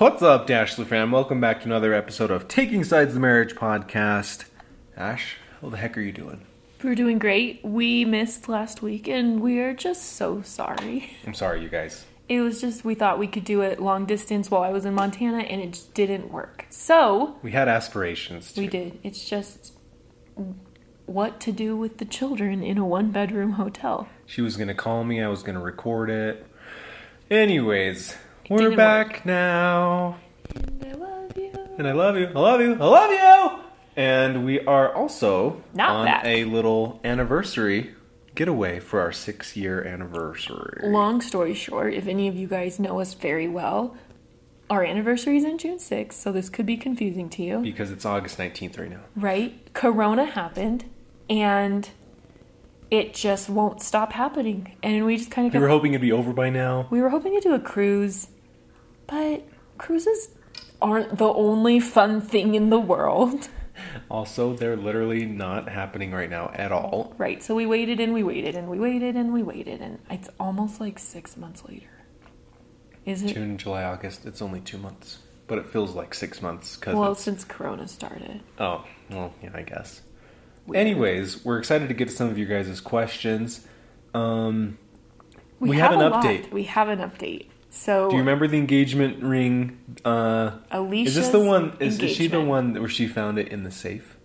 What's up, Dashley fam? Welcome back to another episode of Taking Sides the Marriage Podcast. Ash, how the heck are you doing? We're doing great. We missed last week and we are just so sorry. I'm sorry, you guys. It was just, we thought we could do it long distance while I was in Montana and it just didn't work. So, We had aspirations. To. we did. It's just what to do with the children in a one bedroom hotel. She was gonna call me. I was gonna record it. Anyways, we're back now, And I love you. and I love you. I love you. I love you. And we are also Not on back. a little anniversary getaway for our six-year anniversary. Long story short, if any of you guys know us very well, our anniversary is on June 6th, so this could be confusing to you. because it's August 19th right now. right? Corona happened and it just won't stop happening. And we just kind of We were hoping it'd be over by now. we were hoping to do a cruise, but cruises aren't the only fun thing in the world. Also, they're literally not happening right now at all. Right. So we waited and we waited and we waited and we waited and it's almost like 6 months later. Is it? June, July, August. It's only two months, but it feels like six months because. Well, since corona started. oh, well, yeah, I guess. Anyways, we're excited to get to some of you guys' questions. Um, We have an a lot. update. We have an update. So do you remember the engagement ring? Uh, Alicia's is this the one? Is, is she the one where she found it in the safe?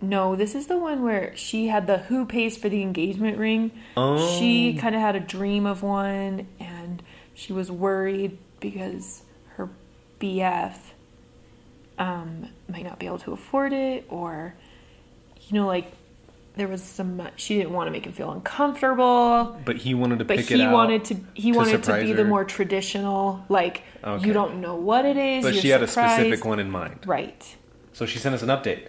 No, this is the one where she had the who pays for the engagement ring. Oh. She kind of had a dream of one and she was worried because her BF um, might not be able to afford it or, you know, like there was some, she didn't want to make him feel uncomfortable. But he wanted to But pick it he wanted to he to wanted to be her. the more traditional, like Okay. you don't know what it is. But she had a specific one in mind. Right. So she sent us an update.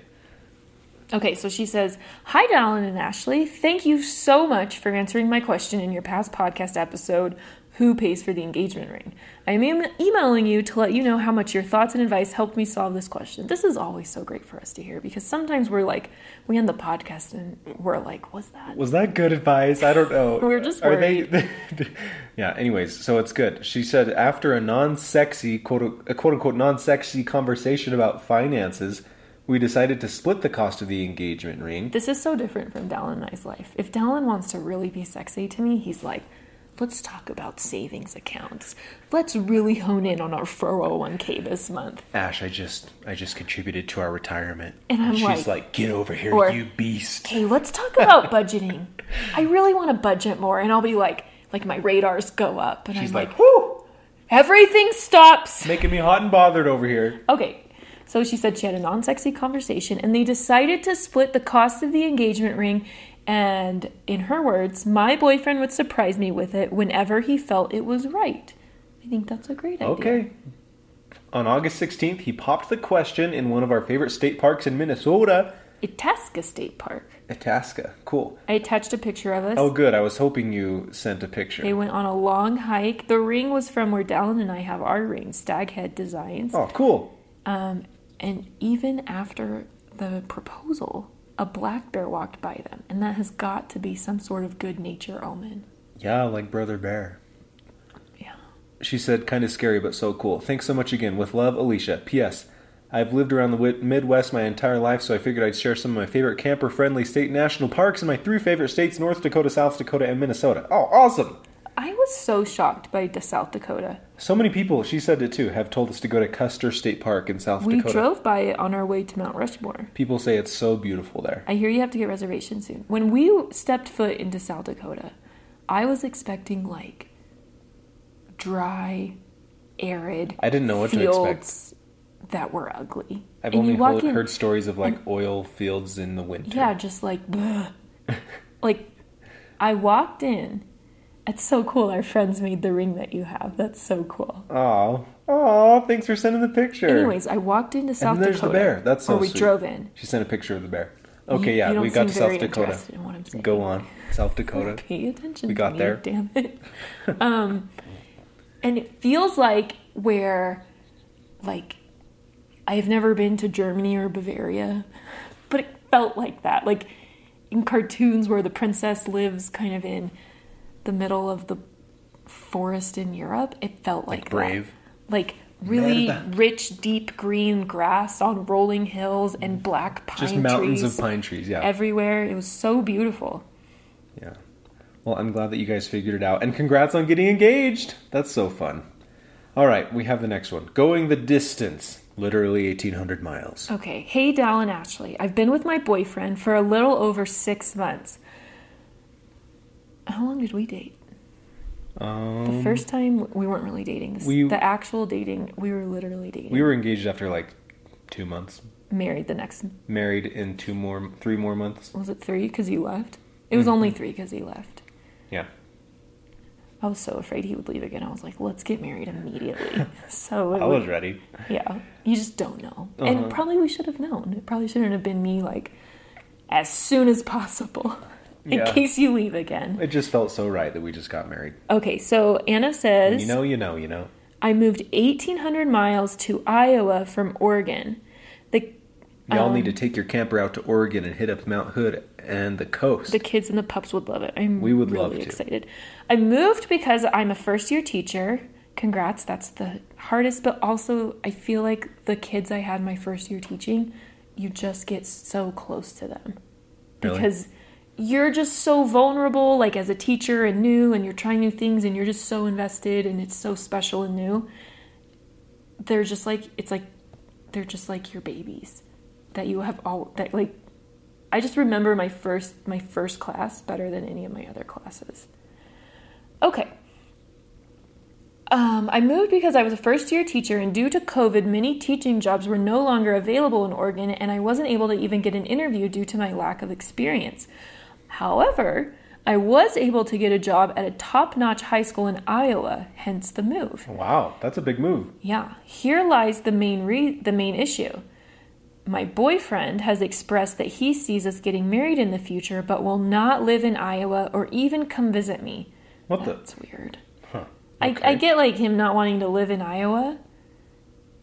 Okay, so she says, Hi, Dallin and Ashley. Thank you so much for answering my question in your past podcast episode, Who Pays for the Engagement Ring? I am emailing you to let you know how much your thoughts and advice helped me solve this question. This is always so great for us to hear because sometimes we're like, we end the podcast and we're like, was that? Was that good advice? I don't know. We're just Are they? yeah. Anyways, so it's good. She said after a non-sexy quote quote unquote non-sexy conversation about finances, we decided to split the cost of the engagement ring. This is so different from Dallin and I's life. If Dallin wants to really be sexy to me, he's like, Let's talk about savings accounts. Let's really hone in on our 401k this month. Ash, I just I just contributed to our retirement. And I'm she's like- like, get over here, Or- you beast. Okay, let's talk about budgeting. I really want to budget more, and I'll be like, like my radars go up, and She's I'm like, like, whoo, everything stops. making me hot and bothered over here. Okay, so she said she had a non-sexy conversation, and they decided to split the cost of the engagement ring. And in her words, my boyfriend would surprise me with it whenever he felt it was right. I think that's a great idea. Okay. On August 16th, he popped the question in one of our favorite state parks in Minnesota, Itasca State Park. Itasca. Cool. I attached a picture of us. Oh, good. I was hoping you sent a picture. They went on a long hike. The ring was from where Dallin and I have our ring, Staghead Designs. Oh, cool. Um, and even after the proposal, a black bear walked by them, and that has got to be some sort of good nature omen. Yeah, like Brother Bear. Yeah. She said, kind of scary, but so cool. Thanks so much again. With love, Alicia. P.S. I've lived around the Midwest my entire life, so I figured I'd share some of my favorite camper friendly state national parks in my three favorite states North Dakota, South Dakota, and Minnesota. Oh, awesome! I was so shocked by the South Dakota. So many people, she said it too, have told us to go to Custer State Park in South We Dakota. We drove by it on our way to Mount Rushmore. People say it's so beautiful there. I hear you have to get reservations soon. When we stepped foot into South Dakota, I was expecting like dry, arid. I didn't know what to expect. That were ugly. I've And only heard, in- heard stories of like oil fields in the winter. Yeah, just like, bleh. like, I walked in. It's so cool. Our friends made the ring that you have. That's so cool. Oh, oh! Thanks for sending the picture. Anyways, I walked into South and there's Dakota. the bear. That's so Or we sweet. drove in. She sent a picture of the bear. Okay, You- yeah, you don't we got to seem South very Dakota. interested in what I'm saying. Go on, South Dakota. Pay attention. We to got me, there. Damn it. um, and it feels like where, like, I've never been to Germany or Bavaria, but it felt like that. Like in cartoons where the princess lives kind of in the middle of the forest in Europe, it felt like, that. Brave? Like really Merida. rich, deep green grass on rolling hills and black pine Just mountains trees of pine trees. Yeah. everywhere. It was so beautiful. Yeah. Well, I'm glad that you guys figured it out. And congrats on getting engaged. That's so fun. All right, we have the next one. Going the distance. Literally 1,800 miles. Okay, hey Dallin Ashley. I've been with my boyfriend for a little over six months. How long did we date? The Um, first time we weren't really dating. This, we- the actual dating, we were literally dating. we were engaged after like two months. married the next. Married in two more, three more months. Was it three? Because he left. It was Mm-hmm. only three because he left. Yeah. I was so afraid he would leave again. I was like, let's get married immediately. so I would- was ready. Yeah, you just don't know. Uh-huh. And probably we should have known. It probably shouldn't have been me like as soon as possible in Yeah. case you leave again. It just felt so right that we just got married. Okay, so Anna says You know, you know, you know. I moved 1800 miles to Iowa from Oregon. The Y'all Um, need to take your camper out to Oregon and hit up Mount Hood and the coast. the kids and the pups would love it. I'm We would really love to. excited. I moved because I'm a first year teacher. Congrats, that's the hardest, but also I feel like the kids I had my first year teaching, you just get so close to them. Really? Because you're just so vulnerable, like as a teacher and new, and you're trying new things and you're just so invested and it's so special and new. They're just like, it's like, they're just like your babies that you have all, that like, I just remember my first my first class better than any of my other classes. Okay. Um, I moved because I was a first year teacher, and due to COVID, many teaching jobs were no longer available in Oregon, and I wasn't able to even get an interview due to my lack of experience. However, I was able to get a job at a top notch high school in Iowa, hence the move. wow, that's a big move. Yeah, here lies the main re- the main issue. My boyfriend has expressed that he sees us getting married in the future, but will not live in Iowa or even come visit me. What the? That's weird. Huh. I, I get like him not wanting to live in Iowa.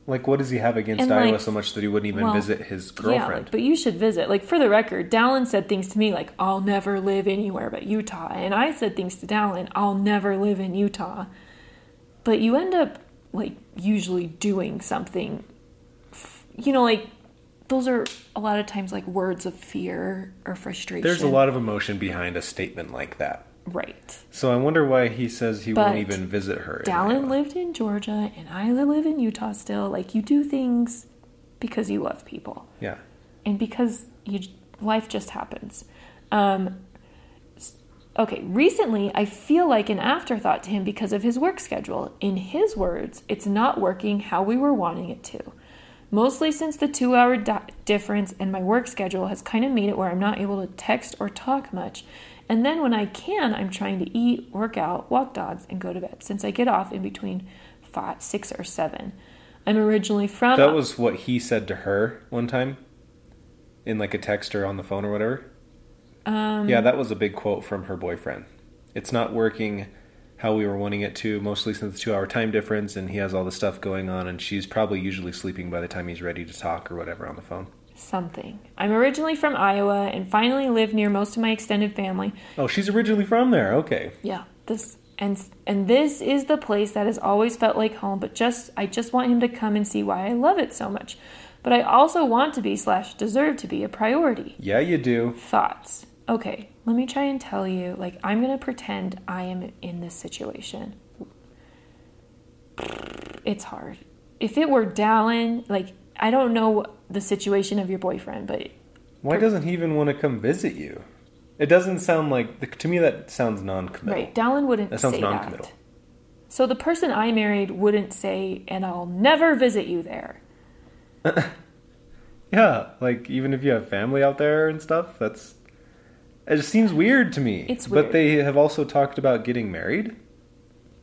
Like, what does he have against And, Iowa like, so much that he wouldn't even well, visit his Yeah, girlfriend? like, but you should visit. Like for the record, Dallin said things to me like, "I'll never live anywhere but Utah," and I said things to Dallin, "I'll never live in Utah." But you end up like usually doing something. You know, like those are a lot of times like words of fear or frustration. There's a lot of emotion behind a statement like that. Right? So I wonder why he says he But won't even visit her. in Dallin lived in Georgia, and I live in Utah still. Like you do things because you love people. Yeah. and because you life just happens. Um, okay, recently I feel like an afterthought to him because of his work schedule. In his words, it's not working how we were wanting it to. Mostly since the two hour di- difference and my work schedule has kind of made it where I'm not able to text or talk much. And then when I can, I'm trying to eat, work out, walk dogs, and go to bed since I get off in between five, six, or seven. I'm originally from. That was what he said to her one time in like a text or on the phone or whatever. Um, Yeah, that was a big quote from her boyfriend. It's not working how we were wanting it to, mostly since the two hour time difference and he has all the stuff going on and she's probably usually sleeping by the time he's ready to talk or whatever on the phone. Something. I'm originally from Iowa and finally live near most of my extended family. Oh, she's originally from there. Okay. Yeah, this and and this is the place that has always felt like home. But just I just want him to come and see why I love it so much. But I also want to be slash deserve to be a priority. Yeah, you do. Thoughts. Okay, let me try and tell you. Like I'm gonna pretend I am in this situation. It's hard. If it were Dallin, like I don't know the situation of your boyfriend, but Why doesn't he even want to come visit you? It doesn't sound like to me that sounds non-committal. Right, Dallin wouldn't say. That sounds say non-committal. that. So the person I married wouldn't say, "And I'll never visit you there." Yeah, like even if you have family out there and stuff, that's it just seems weird to me. It's weird. But they have also talked about getting married.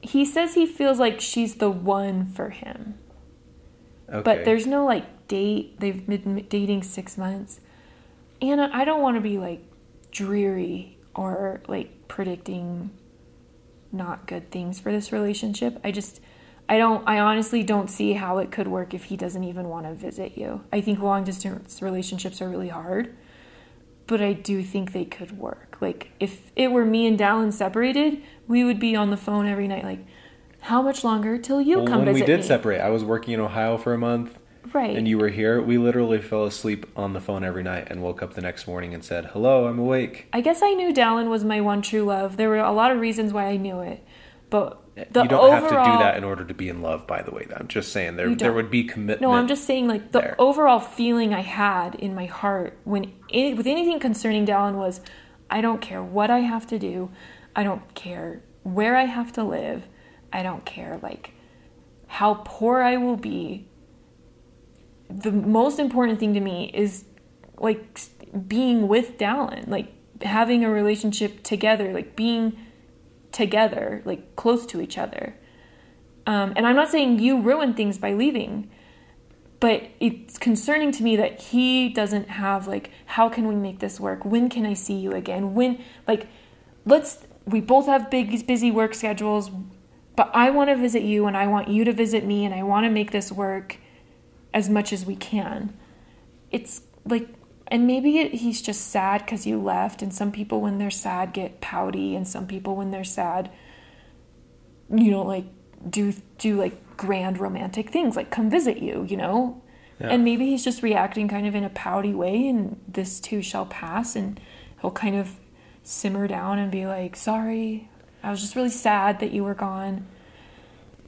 He says he feels like she's the one for him, Okay. but there's no like date. They've been dating six months, and I don't want to be like dreary or like predicting not good things for this relationship. I just. I don't I honestly don't see how it could work if he doesn't even want to visit you. I think long distance relationships are really hard. but I do think they could work. Like if it were me and Dallin separated, we would be on the phone every night. Like, how much longer till you Well, come when we did me? separate, I was working in Ohio for a month, right. and you were here. We literally fell asleep on the phone every night and woke up the next morning and said, "Hello, I'm awake." I guess I knew Dallin was my one true love. There were a lot of reasons why I knew it, but the you don't have to do that in order to be in love. By the way, I'm just saying there there would be commitment. No, I'm just saying like the there. overall feeling I had in my heart when it, with anything concerning Dallin was, I don't care what I have to do, I don't care where I have to live, I don't care like how poor I will be. The most important thing to me is like being with Dallin, like having a relationship together, like being together, like close to each other. Um, and I'm not saying you ruined things by leaving, but it's concerning to me that he doesn't have like, how can we make this work? When can I see you again? When, like, let's, we both have big, busy work schedules, but I want to visit you and I want you to visit me and I want to make this work as much as we can. It's like, and maybe it, he's just sad because you left, and some people, when they're sad, get pouty, and some people, when they're sad, you know, like do do like grand romantic things, like come visit you, you know. Yeah. And maybe he's just reacting kind of in a pouty way, and this too shall pass, and he'll kind of simmer down and be like, "Sorry, I was just really sad that you were gone.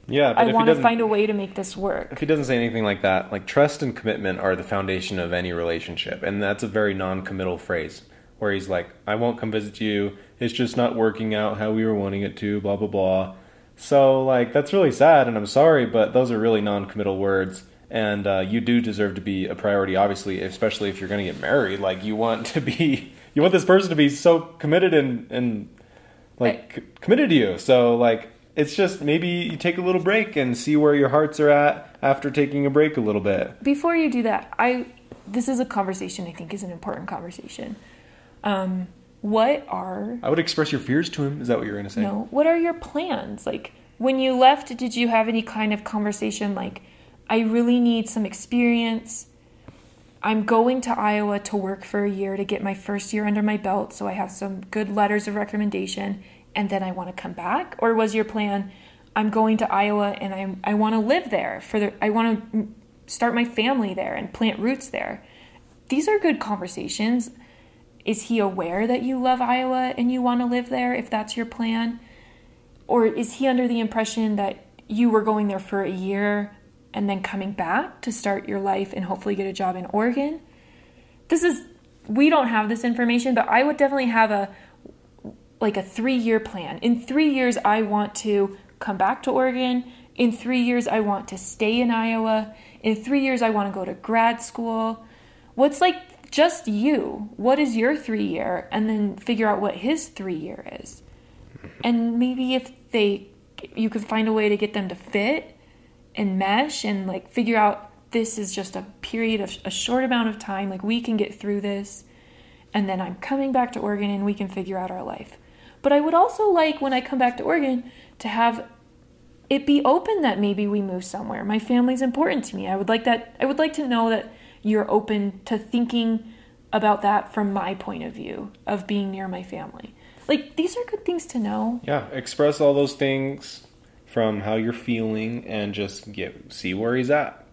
yeah. But I want to find a way to make this work." if he doesn't say anything like that, like trust and commitment are the foundation of any relationship, and that's a very non-committal phrase. Where he's like, "I won't come visit you. It's just not working out how we were wanting it to." Blah blah blah. So like that's really sad, and I'm sorry, but those are really non-committal words. And uh, you do deserve to be a priority, obviously, especially if you're going to get married. Like you want to be, you want this person to be so committed and and like c- committed to you. So like it's just maybe you take a little break and see where your hearts are at after taking a break a little bit. before you do that, I this is a conversation I think is an important conversation. Um, what are I would express your fears to him. Is that what you're going to say? no? What are your plans? Like when you left, did you have any kind of conversation like, I really need some experience. I'm going to Iowa to work for a year to get my first year under my belt, so I have some good letters of recommendation, and then I want to come back. Or was your plan, I'm going to Iowa and I I want to live there for the I want to start my family there and plant roots there. These are good conversations. Is he aware that you love Iowa and you want to live there if that's your plan? Or is he under the impression that you were going there for a year and then coming back to start your life and hopefully get a job in Oregon? This is we don't have this information, but I would definitely have a like a 3-year plan. In 3 years I want to come back to Oregon. In 3 years I want to stay in Iowa. In 3 years I want to go to grad school. What's like just you? What is your 3 year and then figure out what his 3 year is and maybe if they you could find a way to get them to fit and mesh and like figure out this is just a period of a short amount of time like we can get through this and then I'm coming back to Oregon and we can figure out our life. But I would also like when I come back to Oregon to have it be open that maybe we move somewhere. My family's important to me. I would like that I would like to know that you're open to thinking about that from my point of view of being near my family. Like these are good things to know. Yeah, express all those things from how you're feeling and just get see where he's at.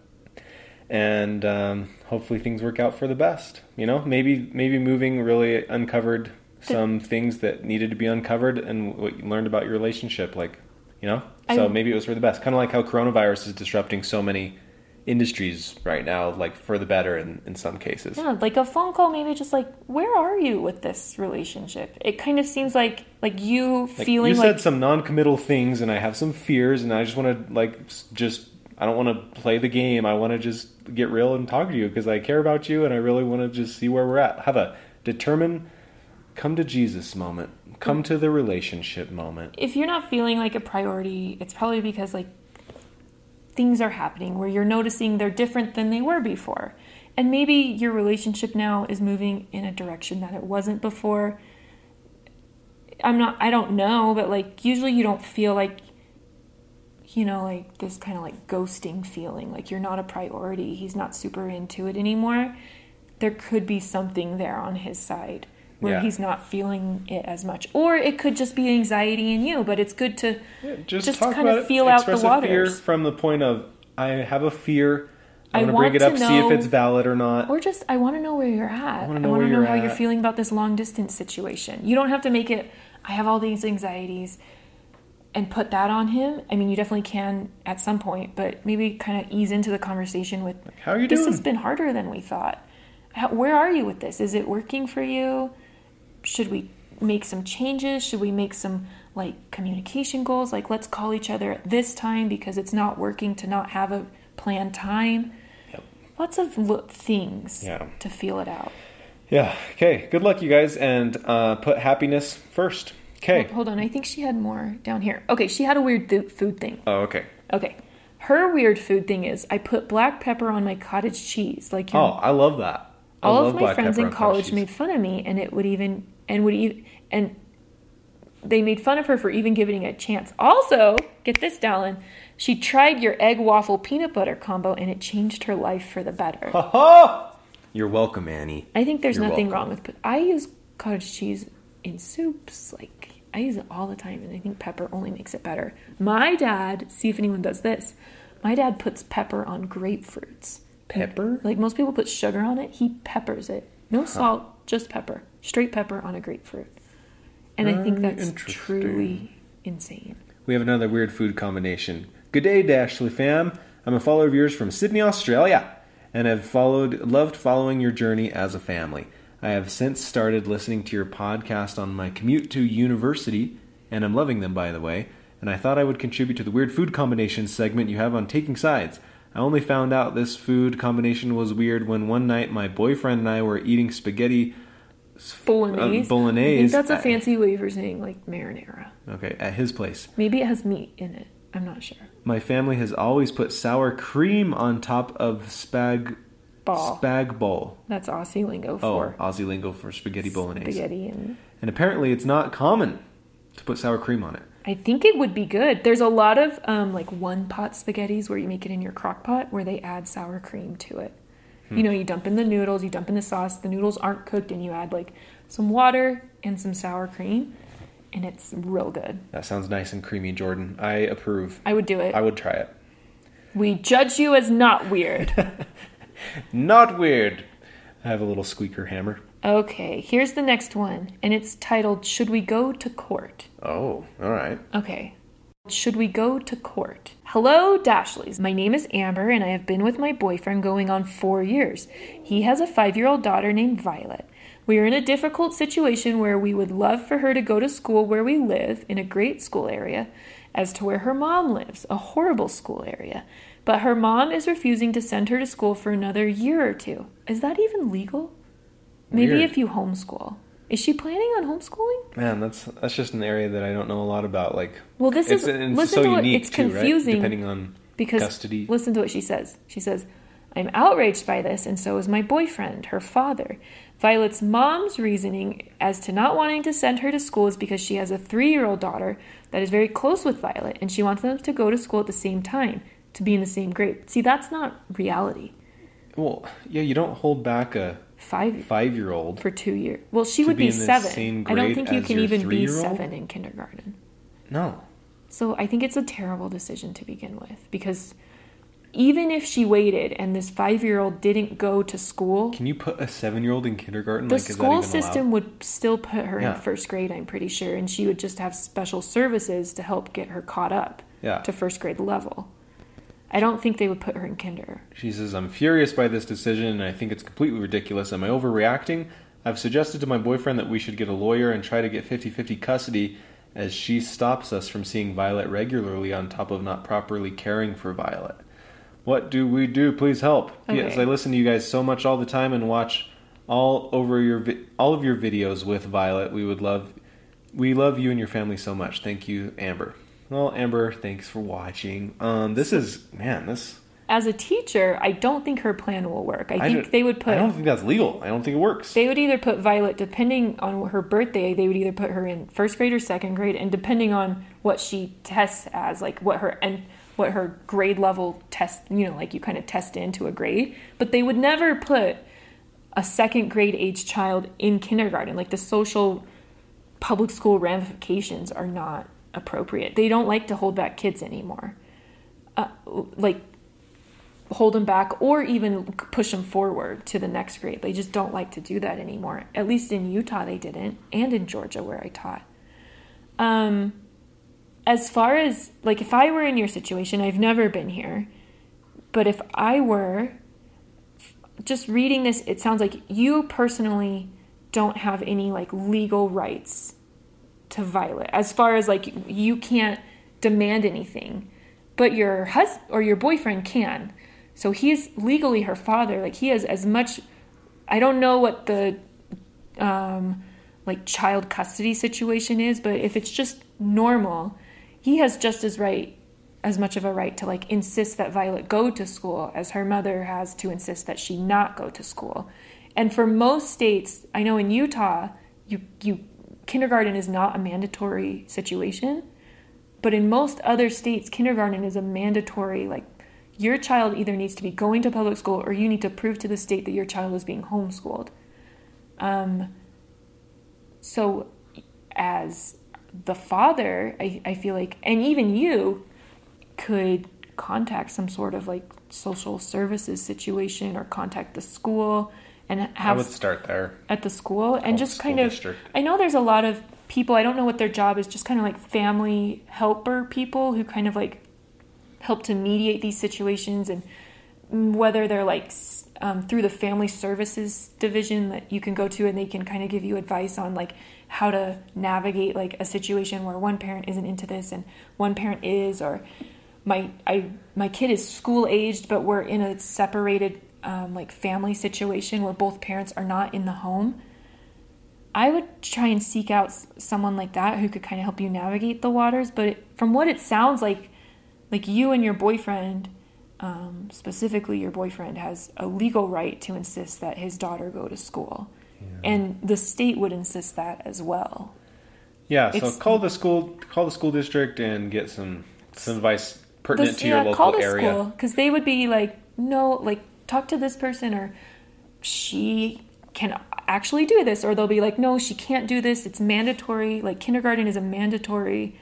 And um, hopefully things work out for the best. You know, maybe maybe moving really uncovered some things that needed to be uncovered and what you learned about your relationship. Like, you know, so I- maybe it was for the best. Kind of like how coronavirus is disrupting so many industries right now, like for the better in, in some cases. Yeah, like a phone call maybe just like where are you with this relationship? It kind of seems like like you Like, feeling you said like some non-committal things and i have some fears and i just want to like just i don't want to play the game. I want to just get real and talk to you because i care about you and i really want to just see where we're at. Have a determine come to jesus moment. Come mm. to the relationship moment. If you're not feeling like a priority, it's probably because like things are happening where you're noticing they're different than they were before. And maybe your relationship now is moving in a direction that it wasn't before. I'm not I don't know, but like usually you don't feel like you know, like this kind of like ghosting feeling, like you're not a priority. He's not super into it anymore. There could be something there on his side. Where Yeah. he's not feeling it as much. Or it could just be anxiety in you, but it's good to just, just talk kind of it. feel out the Express a fear waters. from the point of I have a fear. I I want to bring it up, see if it's valid or not. Or just, I want to know where you're at. I want know to know you're how you're feeling about this long distance situation. You don't have to make it, I have all these anxieties and put that on him. I mean, you definitely can at some point, but maybe kind of ease into the conversation with, How are you this doing? has been harder than we thought. How, where are you with this? Is it working for you? Should we make some changes? Should we make some like communication goals? Like, let's call each other at this time because it's not working to not have a planned time. Yep. Lots of things Yeah. to feel it out. Yeah. Okay. Good luck, you guys, and uh, put happiness first. Okay. Hold on, I think she had more down here. Okay, she had a weird th- food thing. Oh, okay. Okay. Her weird food thing is I put black pepper on my cottage cheese. Like Oh, I love that. I all love of my friends in college made fun of me and it would even and would even and they made fun of her for even giving it a chance also get this Dallin she tried your egg waffle peanut butter combo and it changed her life for the better Ha ha! You're welcome, Annie. i think there's You're nothing welcome. wrong with but i use cottage cheese in soups like i use it all the time and i think pepper only makes it better my dad see if anyone does this my dad puts pepper on grapefruits Pepper? like most people put sugar on it, he peppers it. No salt, just pepper. Straight pepper on a grapefruit. And I think Very that's interesting. truly insane. We have another weird food combination. Good day, Dashley fam. I'm a follower of yours from Sydney, Australia, and have followed, loved following your journey as a family. I have since started listening to your podcast on my commute to university, and I'm loving them, by the way. And I thought I would contribute to the weird food combinations segment you have on Taking Sides. I only found out this food combination was weird when one night my boyfriend and I were eating spaghetti Bolognese. Uh, bolognese. I think that's a fancy way for saying like marinara. okay at his place. Maybe it has meat in it. I'm not sure. My family has always put sour cream on top of spag Ball. spag bowl. That's Aussie lingo for. Oh, for Aussie lingo for spaghetti bolognese. spaghetti and And apparently, it's not common to put sour cream on it. I think it would be good. There's a lot of um, like one pot spaghettis where you make it in your crock pot where they add sour cream to it. Hmm. You know, you dump in the noodles, you dump in the sauce, the noodles aren't cooked, and you add like some water and some sour cream, and it's real good. That sounds nice and creamy, Jordan. I approve. I would do it. I would try it. we judge you as not weird. Not weird. I have a little squeaker hammer. Okay, here's the next one, and it's titled Should We Go to Court? Oh, all right. Okay. Should we go to court? Hello, Dashleys. My name is Amber, and I have been with my boyfriend going on four years. He has a five year old daughter named Violet. We are in a difficult situation where we would love for her to go to school where we live, in a great school area, as to where her mom lives, a horrible school area. But her mom is refusing to send her to school for another year or two. Is that even legal? Maybe Weird. if you homeschool. Is she planning on homeschooling? Man, that's that's just an area that I don't know a lot about. Like, Well, this it's, is- it's listen so to what- unique it's too, right? confusing Depending on because custody. listen to what she says. She says, "I'm outraged by this, and so is my boyfriend, her father." Violet's mom's reasoning as to not wanting to send her to school is because she has a three-year-old daughter that is very close with Violet, and she wants them to go to school at the same time to be in the same grade. See, that's not reality. Well, yeah, you don't hold back a Five five-year-old. for two years. Well, she would be be, seven. I don't think you can even be seven in kindergarten. No, So I think it's a terrible decision to begin with because even if she waited and this five year old didn't go to school, can you put a seven-year-old in kindergarten? the like, school system allowed? would still put her Yeah. in first grade, I'm pretty sure, and she would just have special services to help get her caught up Yeah. to first grade level. I don't think they would put her in kinder. She says, I'm furious by this decision and I think it's completely ridiculous. Am I overreacting? I've suggested to my boyfriend that we should get a lawyer and try to get 50 50 custody as she stops us from seeing Violet regularly on top of not properly caring for Violet. What do we do? Please help. Yes, I listen to you guys so much all the time and watch all over your vi- all of your videos with Violet. We would love we love you and your family so much. Thank you, Amber. Well, Amber, thanks for watching. Um, this is man, this As a teacher, I don't think her plan will work. I, I think they would put. I don't think that's legal. I don't think it works. They would either put Violet, depending on her birthday, they would either put her in first grade or second grade, and depending on what she tests as, like what her and what her grade level test, you know, like you kind of test into a grade. But they would never put a second grade age child in kindergarten. Like the social public school ramifications are not appropriate. They don't like to hold back kids anymore. Uh, like hold them back or even push them forward to the next grade. They just don't like to do that anymore. At least in Utah they didn't and in Georgia where I taught. Um as far as like if I were in your situation, I've never been here. But if I were just reading this, it sounds like you personally don't have any like legal rights to Violet. As far as like you can't demand anything, but your husband or your boyfriend can. So he's legally her father. Like he has as much. I don't know what the um, like child custody situation is, but if it's just normal, he has just as right as much of a right to like insist that Violet go to school as her mother has to insist that she not go to school. And for most states, I know in Utah, you you kindergarten is not a mandatory situation, but in most other states, kindergarten is a mandatory like your child either needs to be going to public school or you need to prove to the state that your child is being homeschooled. Um, so, as the father, I, I feel like, and even you could contact some sort of like social services situation or contact the school and have I would start there at the school and just school kind of district. I know there's a lot of people I don't know what their job is just kind of like family helper people who kind of like help to mediate these situations and whether they're like um, through the family services division that you can go to and they can kind of give you advice on like how to navigate like a situation where one parent isn't into this and one parent is or my I my kid is school aged but we're in a separated um, like family situation where both parents are not in the home I would try and seek out someone like that who could kind of help you navigate the waters. But it, from what it sounds like, like you and your boyfriend, um, specifically your boyfriend, has a legal right to insist that his daughter go to school, and the state would insist that as well. Yeah, so It's- call the school, call the school district, and get some some advice pertinent to your call local the area. school because they would be like, no, like talk to this person or she can actually do this, or they'll be like, no, she can't do this. It's mandatory. Like kindergarten is a mandatory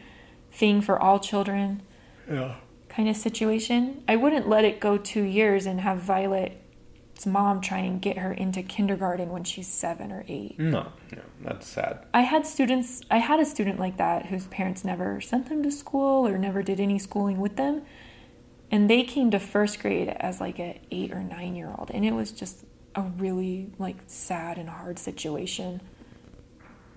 thing for all children. Yeah. kind of situation. I wouldn't let it go two years and have Violet's mom try and get her into kindergarten when she's seven or eight. No, no, that's sad. I had students, I had a student like that whose parents never sent them to school or never did any schooling with them. And they came to first grade as like a eight or nine year old. And it was just a really like sad and hard situation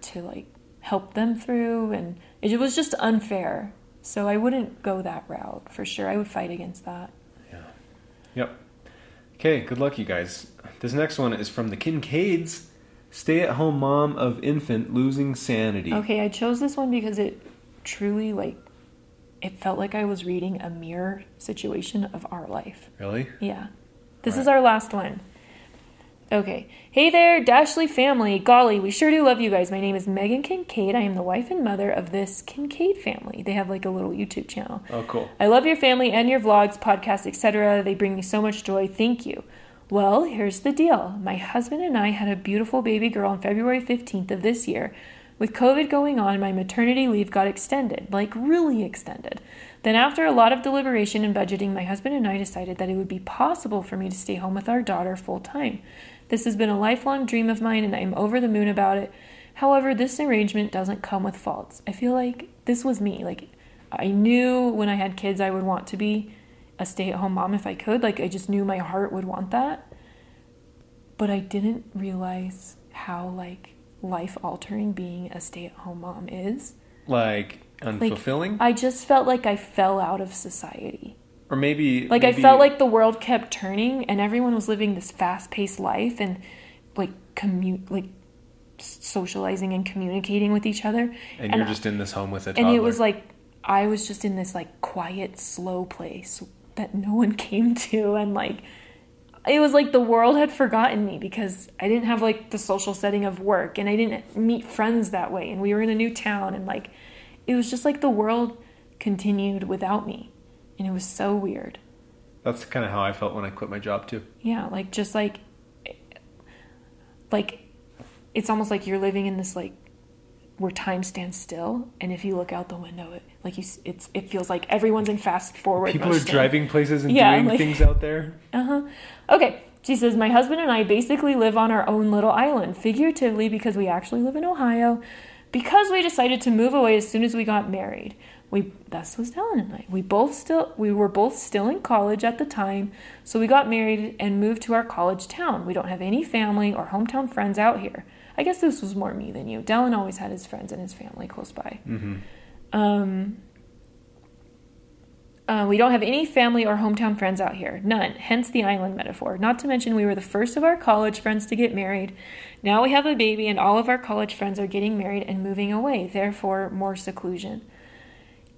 to like help them through. And it was just unfair. So I wouldn't go that route for sure. I would fight against that. Yeah. Yep. Okay, good luck, you guys. This next one is from the Kincaids. Stay at home mom of infant losing sanity. Okay, I chose this one because it truly like it felt like I was reading a mirror situation of our life. Really? Yeah. This Right. is our last one. Okay. Hey there, Dashley family. Golly, we sure do love you guys. My name is Megan Kincaid. I am the wife and mother of this Kincaid family. They have like a little YouTube channel. Oh, cool. I love your family and your vlogs, podcasts, etc. They bring me so much joy. Thank you. Well, here's the deal. My husband and I had a beautiful baby girl on February 15th of this year. With COVID going on, my maternity leave got extended, like really extended. Then, after a lot of deliberation and budgeting, my husband and I decided that it would be possible for me to stay home with our daughter full time. This has been a lifelong dream of mine, and I am over the moon about it. However, this arrangement doesn't come with faults. I feel like this was me. Like, I knew when I had kids I would want to be a stay at home mom if I could. Like, I just knew my heart would want that. But I didn't realize how, like, life altering being a stay at home mom is. Like Like, unfulfilling, I just felt like I fell out of society. or maybe Like, maybe, I felt like the world kept turning and everyone was living this fast paced life and, like, commute, like, socializing and communicating with each other. and you're just in this home with a and it was like I was just in this like quiet, slow place that no one came to, and like it was like the world had forgotten me because I didn't have like the social setting of work, and I didn't meet friends that way, and we were in a new town, and like it was just like the world continued without me, and it was so weird. That's kind of how I felt when I quit my job too. Yeah, like just like like it's almost like you're living in this like where time stands still, and if you look out the window, it like you, it's it feels like everyone's in fast forward. People are driving places and Yeah, doing like- things out there. Uh huh. Okay. She says, My husband and I basically live on our own little island, figuratively because we actually live in Ohio, because we decided to move away as soon as we got married. We this was Dallin and I. We both still we were both still in college at the time, so we got married and moved to our college town. We don't have any family or hometown friends out here. I guess this was more me than you. Dallin always had his friends and his family close by. Um, uh, we don't have any family or hometown friends out here. None. Hence the island metaphor. Not to mention, we were the first of our college friends to get married. Now we have a baby, and all of our college friends are getting married and moving away. Therefore, more seclusion.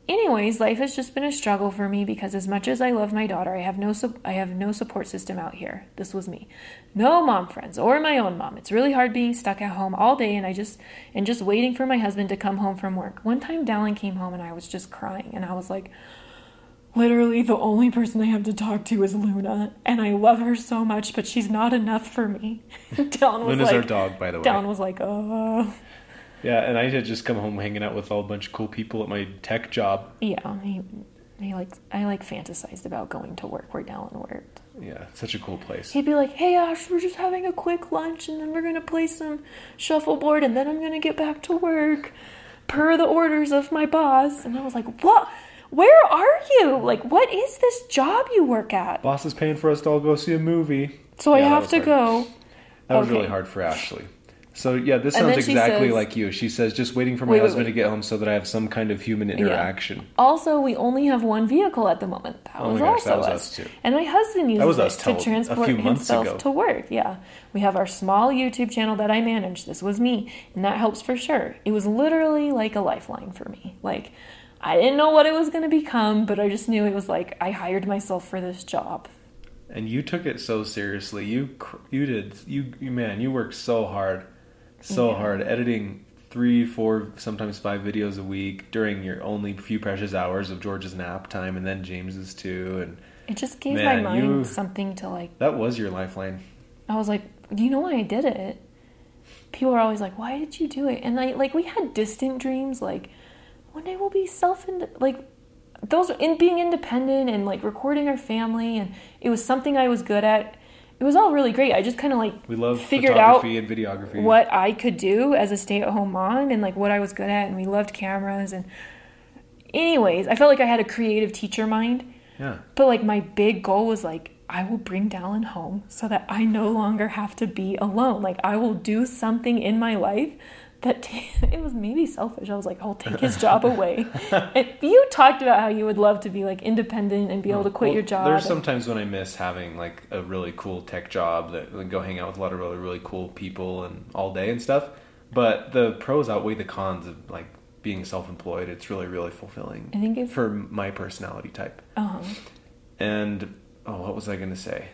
Anyways, life has just been a struggle for me because as much as I love my daughter, I have no sup- I have no support system out here. This was me. No mom friends or my own mom. It's really hard being stuck at home all day and I just and just waiting for my husband to come home from work. One time Dallin came home and I was just crying and I was like literally the only person I have to talk to is Luna and I love her so much, but she's not enough for me. Dallin was Luna's like our dog, by the way. Dallin was like, "Oh, Yeah, and I had just come home hanging out with all a bunch of cool people at my tech job. yeah." He, he like I like fantasized about going to work where Dallin worked. Yeah, such a cool place. He'd be like, "Hey Ash, we're just having a quick lunch, and then we're gonna play some shuffleboard, and then I'm gonna get back to work, per the orders of my boss." And I was like, "What? Where are you? Like, what is this job you work at?" Boss is paying for us to all go see a movie. So I Yeah, that have to hard. go. That was Okay. really hard for Ashley. So yeah, this sounds exactly says- like you. She says, "Just waiting for my Wait, wait, husband wait. to get home so that I have some kind of human interaction." Also, we only have one vehicle at the moment. That Oh was gosh, also that was us. us too. And my husband uses it to transport few months himself ago. to work. Yeah, we have our small YouTube channel that I manage. This was me, and that helps for sure. It was literally like a lifeline for me. Like I didn't know what it was going to become, but I just knew it was like I hired myself for this job. And you took it so seriously. You cr- you did you, you man, you worked so hard, so Yeah. hard editing three, four, sometimes five videos a week during your only few precious hours of George's nap time, and then James's too. And It just gave Man, my mind you- something to like. that was your lifeline. I was like, do you know why I did it? People are always like, why did you do it? And I like we had distant dreams, like one day we'll be self and like those in being independent and like recording our family, and it was something I was good at. It was all really great. I just kind of like We love figured out and videography. what I could do as a stay-at-home mom and like what I was good at, and we loved cameras and. Anyways, I felt like I had a creative teacher mind. Yeah. But like my big goal was like I will bring Dallin home so that I no longer have to be alone. Like I will do something in my life that t- it was maybe selfish. I was like, I'll take his job away. and you talked about how you would love to be like independent and be able to quit Well, your job. There's sometimes when I miss having like a really cool tech job that like, go hang out with a lot of really really cool people and all day and stuff. But the pros outweigh the cons of like being self-employed. It's really really fulfilling. I think if- for my personality type. uh-huh. And oh, what was I going to say?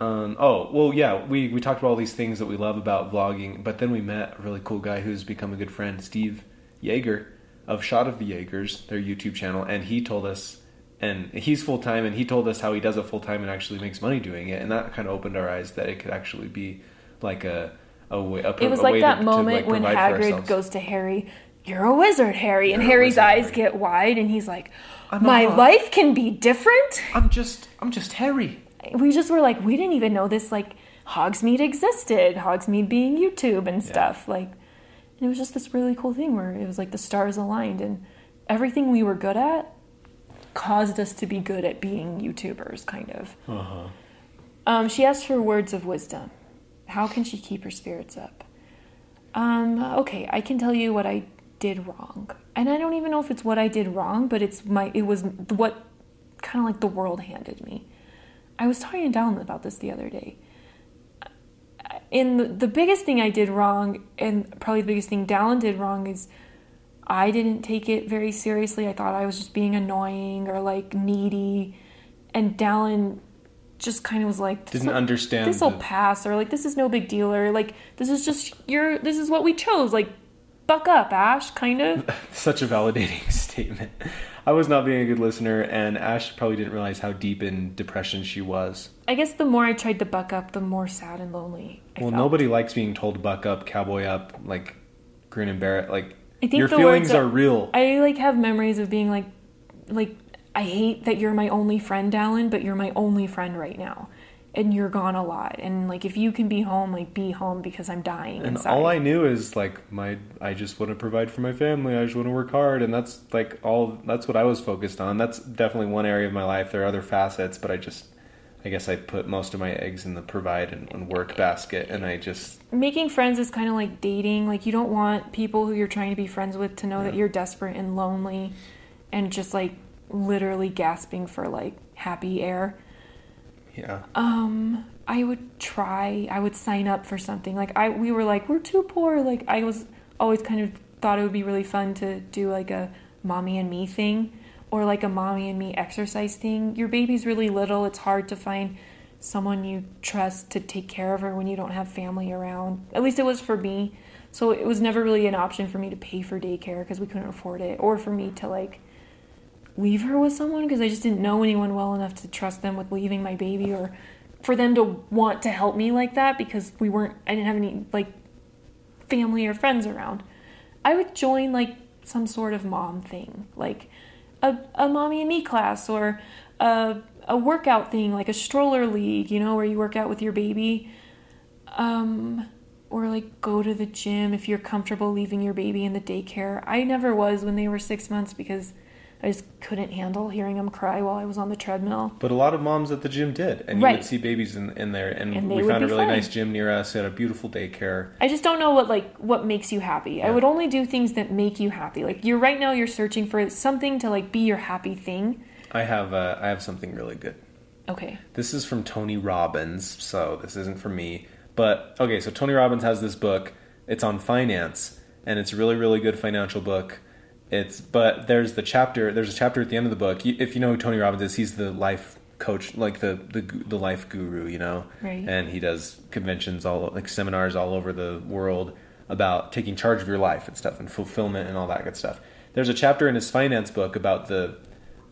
Um, oh well, yeah. We we talked about all these things that we love about vlogging, but then we met a really cool guy who's become a good friend, Steve Yeager of Shot of the Yeagers, their YouTube channel, and he told us, and he's full time, and he told us how he does it full time and actually makes money doing it, and that kind of opened our eyes that it could actually be like a a way. A, It was a like that to, to, moment like, when Hagrid goes to Harry, "You're a wizard, Harry," and You're a Harry's wizard, eyes Harry. get wide, and he's like, "My not- life can be different." I'm just I'm just Harry. We just were like, we didn't even know this like Hogsmeade existed, Hogsmeade being YouTube and stuff. Like, and it was just this really cool thing where it was like the stars aligned and everything we were good at caused us to be good at being YouTubers, kind of. Uh-huh. Um, she asked for words of wisdom. How can she keep her spirits up? Um, okay, I can tell you what I did wrong. And I don't even know if it's what I did wrong, but it's my it was what kind of like the world handed me. I was talking to Dallin about this the other day. And the, the biggest thing I did wrong, and probably the biggest thing Dallin did wrong, is I didn't take it very seriously. I thought I was just being annoying or like needy. And Dallin just kind of was like, Didn't understand This will pass, or like, this is no big deal, or like, this is just your, this is what we chose. Like, buck up, Ash, kind of. Such a validating statement. I was not being a good listener, and Ash probably didn't realize how deep in depression she was. I guess the more I tried to buck up, the more sad and lonely. I well, felt. nobody likes being told to buck up, cowboy up, like grin and bear it. Like I think your feelings words are real. I like have memories of being like, like I hate that you're my only friend, Dallin, but you're my only friend right now, and you're gone a lot. And like if you can be home, like be home because I'm dying and inside. all I knew is like my I just want to provide for my family. I just want to work hard, and that's like all. That's what I was focused on. That's definitely one area of my life. There are other facets, but I just. I guess I put most of my eggs in the provide and, and work basket, and I just Making friends is kind of like dating. Like you don't want people who you're trying to be friends with to know that you're desperate and lonely, and just like literally gasping for like happy air. Yeah. Um, I would try. I would sign up for something. Like I, we were like, we're too poor. Like I was always kind of thought it would be really fun to do like a mommy and me thing, or like a mommy and me exercise thing. Your baby's really little. It's hard to find someone you trust to take care of her when you don't have family around. At least it was for me. So it was never really an option for me to pay for daycare because we couldn't afford it, or for me to like leave her with someone because I just didn't know anyone well enough to trust them with leaving my baby or for them to want to help me like that because we weren't I didn't have any like family or friends around. I would join like some sort of mom thing, like a, a mommy and me class or a, a workout thing, like a stroller league, you know, where you work out with your baby. Um, or like go to the gym if you're comfortable leaving your baby in the daycare. I never was when they were six months because I just couldn't handle hearing them cry while I was on the treadmill. But a lot of moms at the gym did, and you would see babies in, in there. And, And we found a really nice gym near us. It had a beautiful daycare. I just don't know what like what makes you happy. I would only do things that make you happy. Like you're right now you're searching for something to like be your happy thing. I have uh, I have something really good. Okay. This is from Tony Robbins, so this isn't for me. But okay, so Tony Robbins has this book. It's on finance, and it's a really, really good financial book. It's but there's the chapter. There's a chapter at the end of the book. If you know who Tony Robbins is, he's the life coach, like the the the life guru, you know. Right. And he does conventions all like seminars all over the world about taking charge of your life and stuff and fulfillment and all that good stuff. There's a chapter in his finance book about the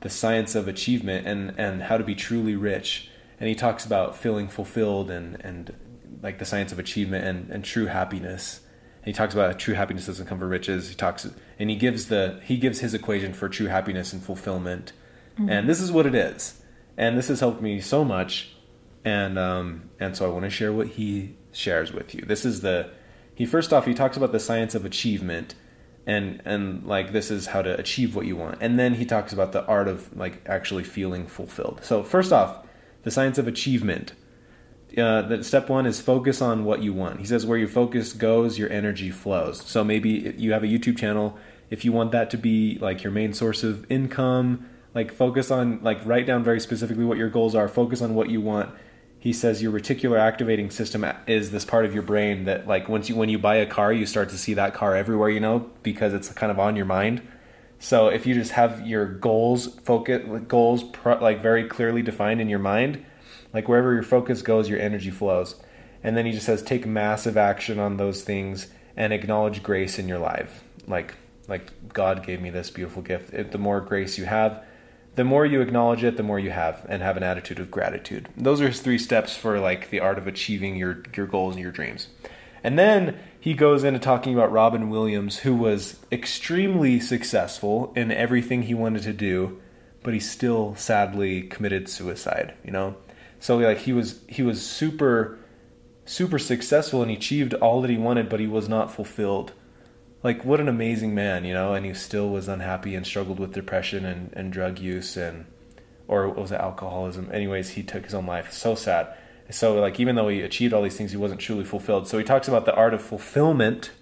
the science of achievement and and how to be truly rich and he talks about feeling fulfilled and and like the science of achievement and and true happiness he talks about true happiness doesn't come from riches. He talks and he gives the he gives his equation for true happiness and fulfillment. And this is what it is. And this has helped me so much. And um and so i want to share what he shares with you. This is the he first off he talks about the science of achievement. And and like this is how to achieve what you want. And then he talks about the art of like actually feeling fulfilled. So first off the science of achievement uh, that step one is focus on what you want. He says where your focus goes your energy flows. So maybe you have a youtube channel. If you want that to be like your main source of income like focus on like write down very specifically what your goals are. Focus on what you want. He says your reticular activating system is this part of your brain that like once you when you buy a car you start to see that car everywhere you know because it's kind of on your mind. So if you just have your goals focus goals like very clearly defined in your mind like wherever your focus goes your energy flows and then he just says take massive action on those things and acknowledge grace in your life like like god gave me this beautiful gift It- the more grace you have the more you acknowledge it, the more you have, and have an attitude of gratitude. Those are his three steps for like the art of achieving your your goals and your dreams. And then he goes into talking about Robin Williams, who was extremely successful in everything he wanted to do, but he still sadly committed suicide. You know, so like he was he was super super successful and he achieved all that he wanted, but he was not fulfilled. Like what an amazing man you know and he still was unhappy and struggled with depression and, and drug use and or was it alcoholism. Anyways he took his own life. So sad. So like even though he achieved all these things he wasn't truly fulfilled. So he talks about the art of fulfillment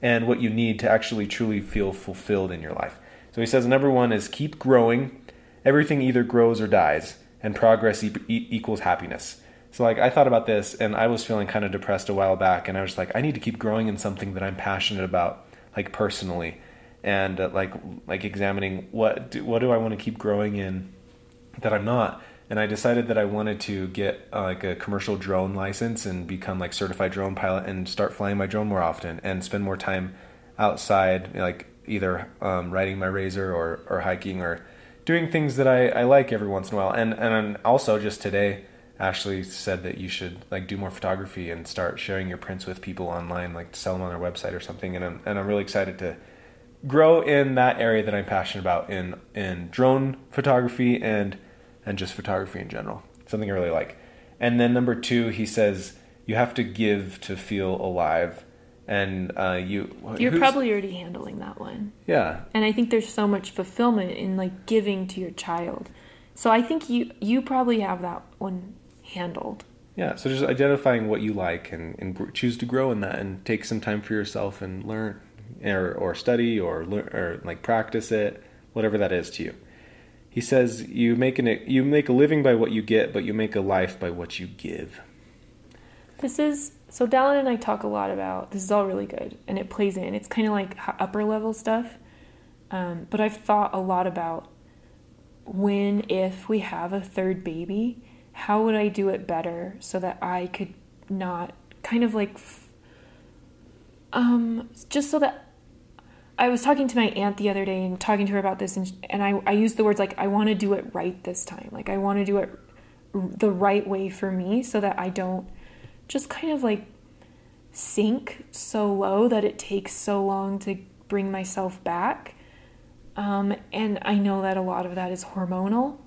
and what you need to actually truly feel fulfilled in your life. So he says number one is keep growing. Everything either grows or dies and progress e- equals happiness. So like I thought about this and I was feeling kind of depressed a while back and I was like I need to keep growing in something that I'm passionate about like personally and uh, like like examining what do, what do I want to keep growing in that I'm not. And I decided that I wanted to get uh, like a commercial drone license and become like certified drone pilot and start flying my drone more often and spend more time outside like either um, riding my razor or, or hiking or doing things that I, I like every once in a while. And and also just today, Ashley said that you should like do more photography and start sharing your prints with people online, like sell them on our website or something. And I'm and I'm really excited to grow in that area that I'm passionate about in in drone photography and and just photography in general. Something I really like. And then number two, he says you have to give to feel alive. And uh, you, You're probably already handling that one. yeah. And I think there's so much fulfillment in like giving to your child. So I think you you probably have that one handled. Yeah, so just identifying what you like and, and choose to grow in that and take some time for yourself and learn or, or study or or like practice it, whatever that is to you. He says you make an you make a living by what you get, but you make a life by what you give. This is so Dallin and I talk a lot about this is all really good and it plays in. It's kind of like upper level stuff. Um, but I've thought a lot about when if we have a third baby, how would I do it better so that I could not kind of like um just so that I was talking to my aunt the other day and talking to her about this, and, and I, I used the words like, I want to do it right this time. Like, I want to do it the right way for me so that I don't just kind of like sink so low that it takes so long to bring myself back. Um, and I know that a lot of that is hormonal,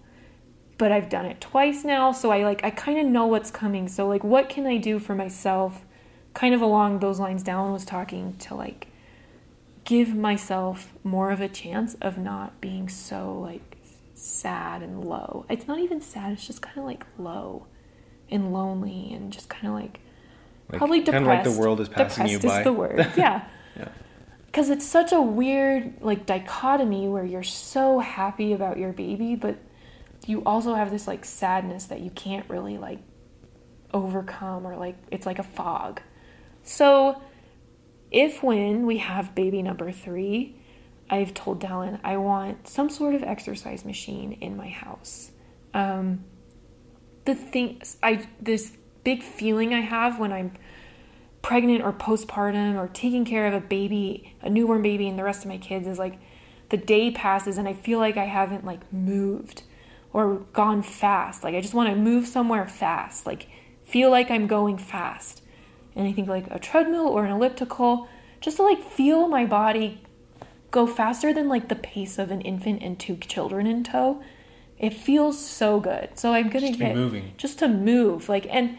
but I've done it twice now, so I like I kind of know what's coming. So like, what can I do for myself? Kind of along those lines. Dallin was talking to like give myself more of a chance of not being so like sad and low. It's not even sad, it's just kind of like low and lonely and just kind of like, Like, probably depressed. kinda like the world is passing you depressed by. is the word. Yeah. Yeah. Because it's such a weird like dichotomy where you're so happy about your baby, but you also have this like sadness that you can't really like overcome or like it's like a fog. So if when we have baby number three, I've told Dallin I want some sort of exercise machine in my house. Um, the thing I this big feeling I have when I'm pregnant or postpartum or taking care of a baby, a newborn baby, and the rest of my kids is like the day passes and I feel like I haven't like moved or gone fast. Like I just want to move somewhere fast, like feel like I'm going fast. And I think like a treadmill or an elliptical, just to like feel my body go faster than like the pace of an infant and two children in tow. It feels so good. So I'm gonna Just to be get moving. just to move. Like and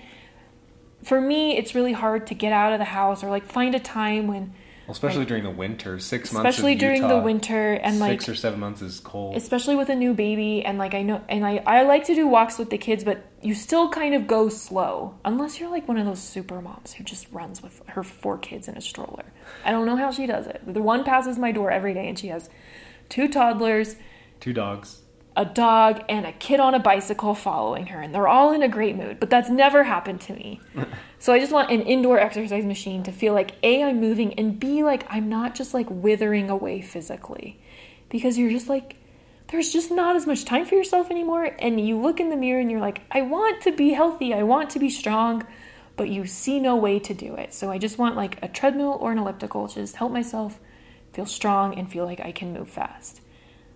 for me it's really hard to get out of the house or like find a time when Well, especially during the winter, six months. especially in during the winter and like six or seven months is cold. especially with a new baby and like I know and I I like to do walks with the kids but you still kind of go slow unless you're like one of those super moms who just runs with her four kids in a stroller. I don't know how she does it. The one passes my door every day and she has two toddlers, Two dogs. A dog and a kid on a bicycle following her and they're all in a great mood but that's never happened to me. So i just want an indoor exercise machine to feel like a i'm moving and b like i'm not just like withering away physically. Because you're just like there's just not as much time for yourself anymore and you look in the mirror and you're like i want to be healthy i want to be strong but you see no way to do it. So i just want like a treadmill or an elliptical to just help myself feel strong and feel like i can move fast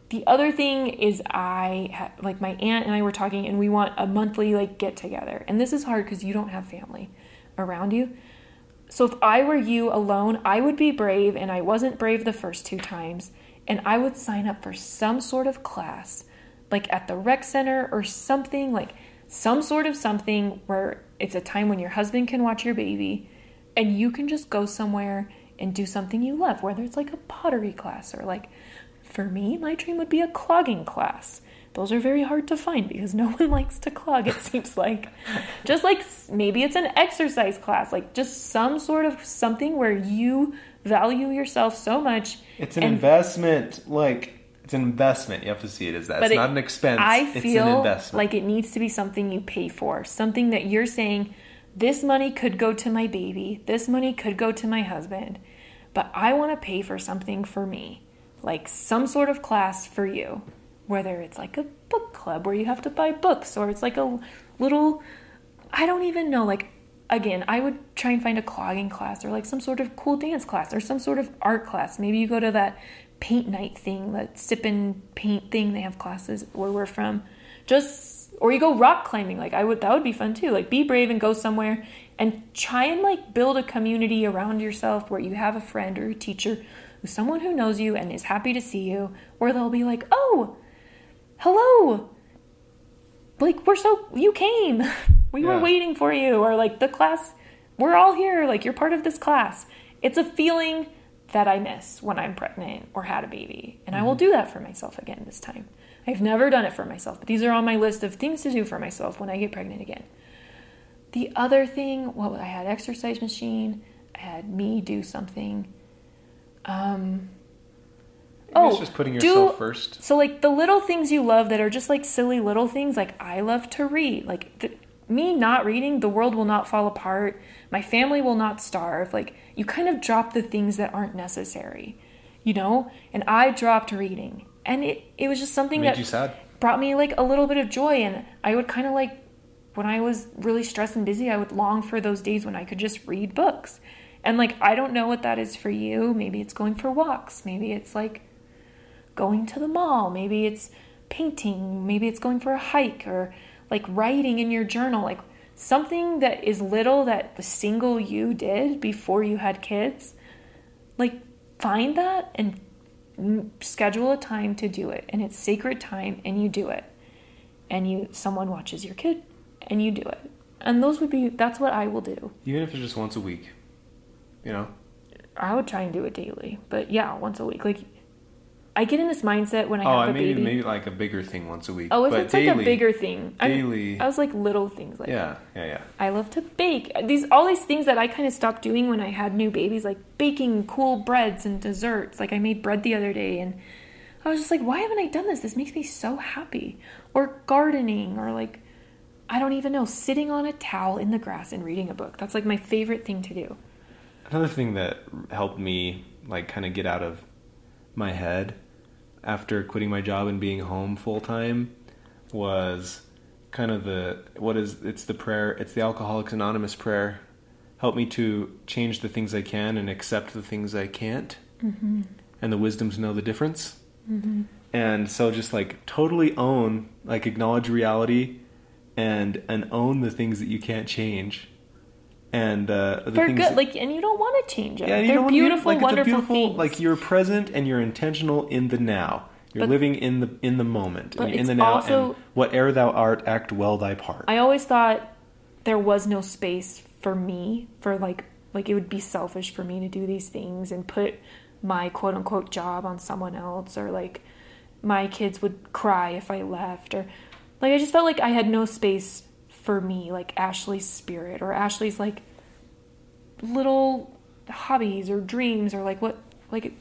the other thing is I like my aunt and I were talking and we want a monthly like get together. And this is hard cuz you don't have family around you. So if I were you alone, I would be brave and I wasn't brave the first two times and I would sign up for some sort of class like at the rec center or something like some sort of something where it's a time when your husband can watch your baby and you can just go somewhere and do something you love, whether it's like a pottery class or like for me, my dream would be a clogging class. Those are very hard to find because no one likes to clog, it seems like. Just like maybe it's an exercise class, like just some sort of something where you value yourself so much. It's an and- investment. Like it's an investment. You have to see it as that. It's it- not an expense. I it's an feel investment. like it needs to be something you pay for, something that you're saying, this money could go to my baby, this money could go to my husband, but I want to pay for something for me, like some sort of class for you, whether it's like a book club where you have to buy books, or it's like a little, I don't even know, like again, I would try and find a clogging class or like some sort of cool dance class or some sort of art class. Maybe you go to that paint night thing, that sip and paint thing. They have classes where we're from. Just or you go rock climbing. Like I would that would be fun too. Like be brave and go somewhere and try and like build a community around yourself where you have a friend or a teacher someone who knows you and is happy to see you, or they'll be like, "Oh, hello." Like we're so you came. We Yeah. were waiting for you or like the class we're all here like you're part of this class. It's a feeling that I miss when I'm pregnant or had a baby. And I will mm-hmm. do that for myself again this time. I've never done it for myself, but these are on my list of things to do for myself when I get pregnant again. The other thing, well, I had exercise machine, I had me do something. Um Maybe it's just putting yourself first. So like the little things you love that are just like silly little things, like I love to read. Like the, me not reading, the world will not fall apart. My family will not starve. Like you kind of drop the things that aren't necessary, you know. And I dropped reading, and it it was just something Made that brought me like a little bit of joy. And I would kind of like when I was really stressed and busy, I would long for those days when I could just read books. And like I don't know what that is for you. Maybe it's going for walks. Maybe it's like going to the mall. Maybe it's painting. Maybe it's going for a hike or like writing in your journal. Like something that is little that the single you did before you had kids. Like find that and schedule a time to do it. And it's sacred time and you do it. And you someone watches your kid and you do it. And those would be that's what I will do. Even if it's just once a week. You know? I would try and do it daily. But yeah, once a week. Like I get in this mindset when I oh, have I a maybe baby. maybe like a bigger thing once a week. Oh, if but it's like a bigger thing, I- daily- I, was like little things like Yeah, yeah, yeah. I love to bake. These all these things that I kind of stopped doing when I had new babies, like baking cool breads and desserts. Like I made bread the other day, and I was just like, why haven't I done this? This makes me so happy. Or gardening, or like I don't even know, sitting on a towel in the grass and reading a book. That's like my favorite thing to do. Another thing that helped me like kind of get out of my head after quitting my job and being home full time was kind of the what is it's the prayer it's the alcoholics anonymous prayer. Help me to change the things i can and accept the things i can't. Mm-hmm. And the wisdom to know the difference. Mm-hmm. And so just like totally own like acknowledge reality and and own the things that you can't change and uh, the They're things good, that- like, and you don't want to change them. yeah, you They're don't wanna be- beautiful, like, wonderful beautiful, things. Like you're present and you're intentional in the now. You're But- living in the in the moment. And in the now. also- and whatever thou art, act well thy part. I always thought there was no space for me for like like it would be selfish for me to do these things and put my quote unquote job on someone else or like my kids would cry if I left or like I just felt like I had no space for me like Ashley's spirit or Ashley's like little hobbies or dreams or like what like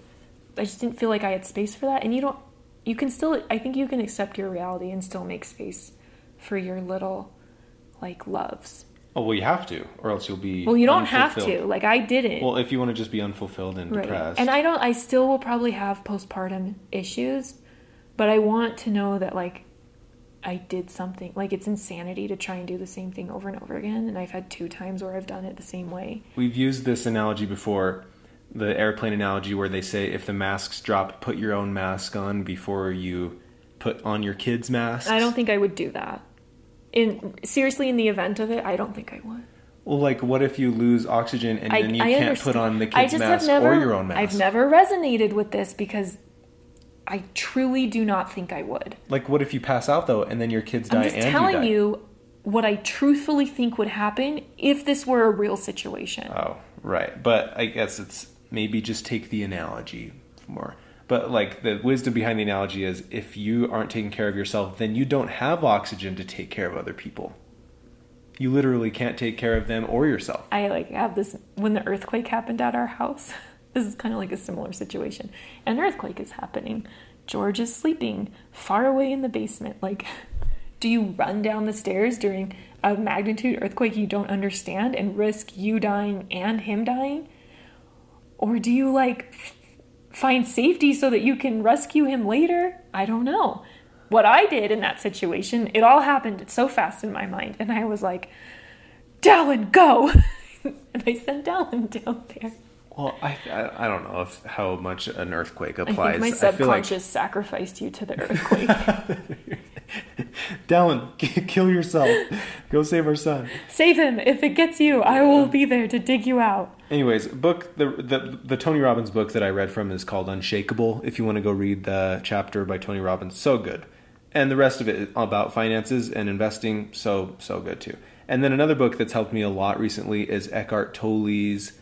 I just didn't feel like I had space for that and you don't you can still I think you can accept your reality and still make space for your little like loves. oh well, you have to, or else you'll be. Well, you don't have to. Like I didn't. Well, if you want to just be unfulfilled and right. depressed, And I don't I still will probably have postpartum issues, but I want to know that like I did something. Like it's insanity to try and do the same thing over and over again and I've had two times where I've done it the same way. we've used this analogy before, the airplane analogy, where they say if the masks drop, put your own mask on before you put on your kids' masks. I don't think I would do that. In seriously in the event of it, I don't think I would. Well, like, what if you lose oxygen and I, then you I can't understand. put on the kid's mask never, or your own mask? I've never resonated with this because I truly do not think I would. Like, what if you pass out though, and then your kids die I'm just and telling you die? you what I truthfully think would happen if this were a real situation. Oh, right. But I guess it's maybe just take the analogy more. But like the wisdom behind the analogy is if you aren't taking care of yourself, then you don't have oxygen to take care of other people. You literally can't take care of them or yourself. I like have this when the earthquake happened at our house. This is kind of like a similar situation. An earthquake is happening. George is sleeping far away in the basement. Like, do you run down the stairs during a magnitude earthquake you don't understand and risk you dying and him dying? Or do you like find safety so that you can rescue him later? I don't know. What I did in that situation, it all happened so fast in my mind. And I was like, Dallin, go! and I sent Dallin down there. Well, I, I I don't know if how much an earthquake I applies. think my feel like subconscious sacrificed you to the earthquake. Dallin, kill yourself. Go save our son. Save him. If it gets you, I will be there to dig you out. Anyways, book the, the the Tony Robbins book that I read from is called Unshakable. If you want to go read the chapter by Tony Robbins, so good, and the rest of it about finances and investing, so so good too. And then another book that's helped me a lot recently is Eckhart Tolle's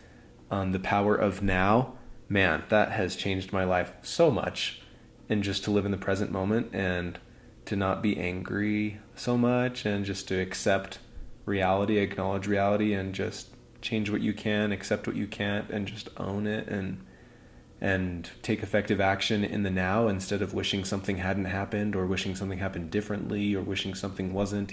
um, The Power of Now. Man, that has changed my life so much, and just to live in the present moment and to not be angry so much, and just to accept reality, acknowledge reality, and just change what you can, accept what you can't, and just own it and and take effective action in the now instead of wishing something hadn't happened or wishing something happened differently or wishing something wasn't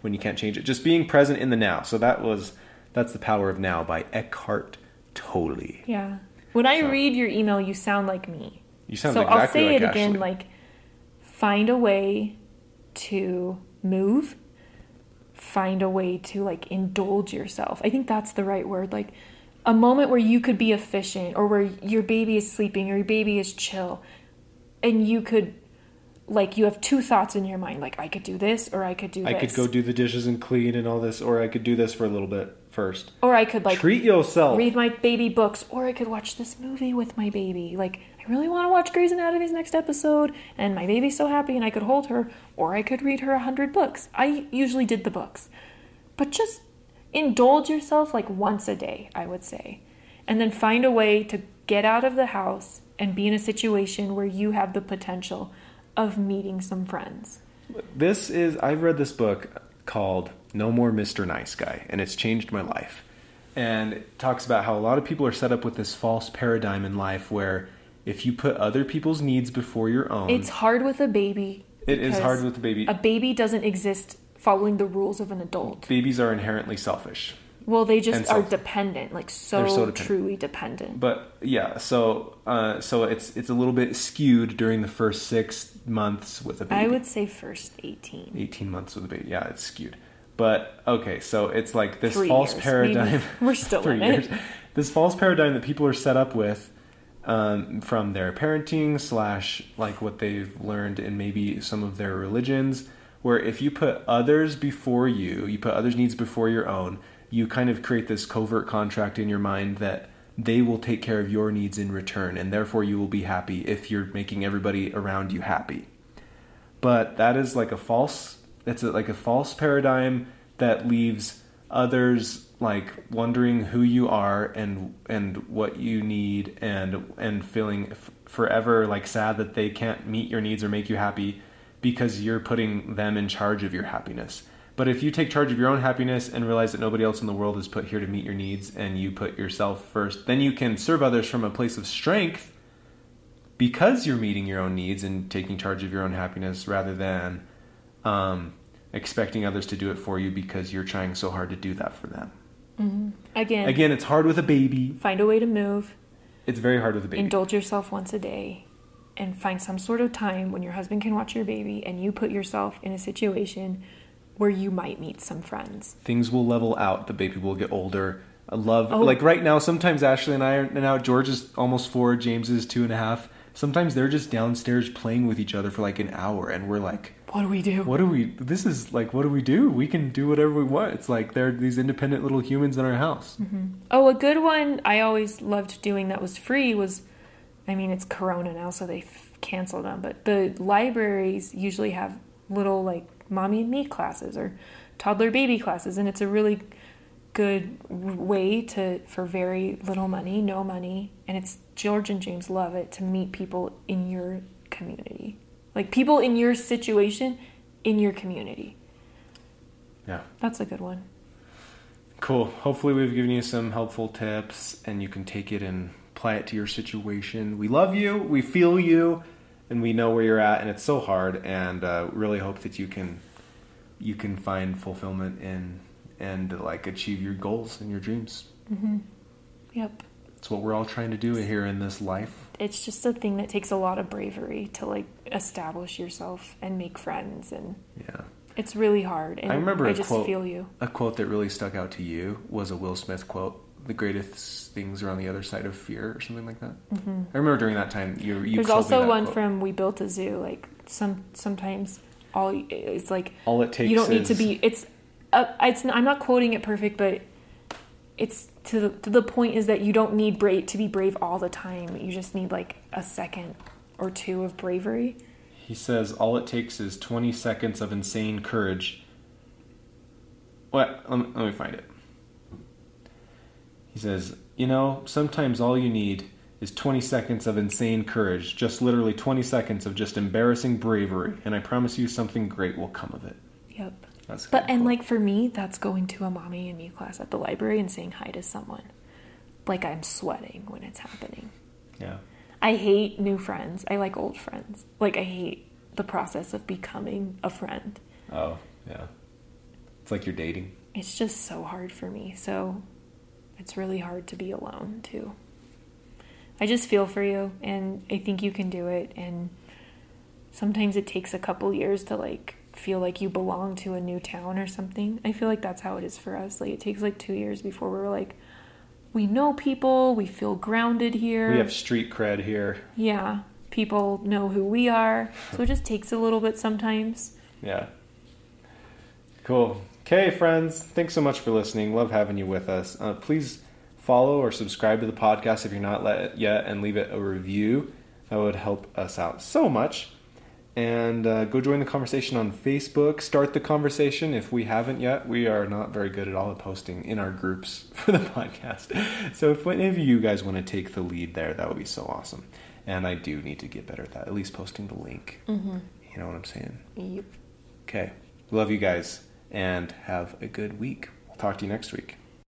when, you can't change it. Just being present in the now. So that was that's the power of now by Eckhart Tolle. Yeah. When I So- read your email, you sound like me. You sound so exactly I'll say like it again like find a way to move find a way to like indulge yourself i think that's the right word like a moment where you could be efficient or where your baby is sleeping or your baby is chill and you could like you have two thoughts in your mind like i could do this or i could do I this could go do the dishes and clean and all this, or I could do this for a little bit first. or i could like Treat yourself. read my baby books, or I could watch this movie with my baby. Like, I really want to watch Grey's Anatomy's next episode, and my baby's so happy, and I could hold her, or I could read her a hundred books. I usually did the books, but just indulge yourself like once a day, I would say, and then find a way to get out of the house and be in a situation where you have the potential of meeting some friends. This is I've read this book called No More Mr. Nice Guy and it's changed my life. And it talks about how a lot of people are set up with this false paradigm in life where if you put other people's needs before your own, It's hard with a baby. It is hard with a baby. A baby doesn't exist following the rules of an adult. babies are inherently selfish. Well, they just And are dependent, like so, so dependent. truly dependent. But yeah, so uh, so it's it's a little bit skewed during the first six months with a baby. I would say first 18. 18 months with a baby. Yeah, it's skewed. But okay, so it's like this Three false years, paradigm. maybe. We're still three in it. This false paradigm that people are set up with um, from their parenting slash like what they've learned in maybe some of their religions, where if you put others before you, you put others' needs before your own, you kind of create this covert contract in your mind that they will take care of your needs in return, and therefore you will be happy if you're making everybody around you happy but that is like a false it's a, like a false paradigm that leaves others like wondering who you are and and what you need and and feeling f- forever like sad that they can't meet your needs or make you happy because you're putting them in charge of your happiness. But if you take charge of your own happiness and realize that nobody else in the world is put here to meet your needs and you put yourself first then you can serve others from a place of strength because you're meeting your own needs and taking charge of your own happiness rather than um, expecting others to do it for you because you're trying so hard to do that for them. Mm-hmm. Again, Again, it's hard with a baby. find a way to move, It's very hard with a baby. indulge yourself once a day, and find some sort of time when your husband can watch your baby and you put yourself in a situation where you might meet some friends. Things will level out. The baby will get older. I love Oh. like right now. Sometimes Ashley and I are now. George is almost four. James is two and a half. Sometimes they're just downstairs playing with each other for like an hour, and we're like, What do we do? "What do we? This is like, what do we do? We can do whatever we want." It's like they're these independent little humans in our house. Mm-hmm. Oh, a good one I always loved doing that was free was, I mean, it's Corona now, so they f- canceled them, but the libraries usually have little like mommy and me classes or toddler baby classes, and it's a really good way to, for very little money, no money, and it's George and James love it to meet people in your community. Like people in your situation in your community. Yeah. That's a good one. Cool. Hopefully, we've given you some helpful tips and you can take it and apply it to your situation. We love you, we feel you, and we know where you're at, and it's so hard. And uh, really hope that you can you can find fulfillment in and like achieve your goals and your dreams. Yep. It's what we're all trying to do here in this life. it's just a thing that takes a lot of bravery to like establish yourself and make friends and Yeah. It's really hard. And I remember I a just quote- feel you. A quote that really stuck out to you was a Will Smith quote. The greatest things are on the other side of fear, or something like that. Mm-hmm. I remember during that time you. you There's also one quote. from We Bought a Zoo. Like some sometimes all it's like All it takes. you don't need to be. It's uh, it's. I'm not quoting it perfect, but it's to the to the point is that you don't need brave to be brave all the time. You just need like a second or two of bravery. He says all it takes is 20 seconds of insane courage. What? Let me, let me find it. He says, You know, sometimes all you need is 20 seconds of insane courage, just literally 20 seconds of just embarrassing bravery, and I promise you something great will come of it. Yep. That's But and cool. like for me, that's going to a mommy and me class at the library and saying hi to someone. Like I'm sweating when it's happening. Yeah. I hate new friends. I like old friends. Like I hate the process of becoming a friend. Oh, yeah. It's like you're dating. It's just so hard for me. So it's really hard to be alone too. I just feel for you and I think you can do it and sometimes it takes a couple years to like feel like you belong to a new town or something. I feel like that's how it is for us. Like it takes like 2 years before we're like we know people, we feel grounded here. We have street cred here. Yeah, people know who we are. So it just takes a little bit sometimes. Yeah. Cool. Okay, friends. Thanks so much for listening. Love having you with us. Uh, please follow or subscribe to the podcast if you're not let yet, and leave it a review. That would help us out so much. And uh, go join the conversation on Facebook. Start the conversation if we haven't yet. We are not very good at all at posting in our groups for the podcast. So if any of you guys want to take the lead there, that would be so awesome. And I do need to get better at that. At least posting the link. Mm-hmm. You know what I'm saying? Yep. Okay. Love you guys and have a good week. We'll talk to you next week.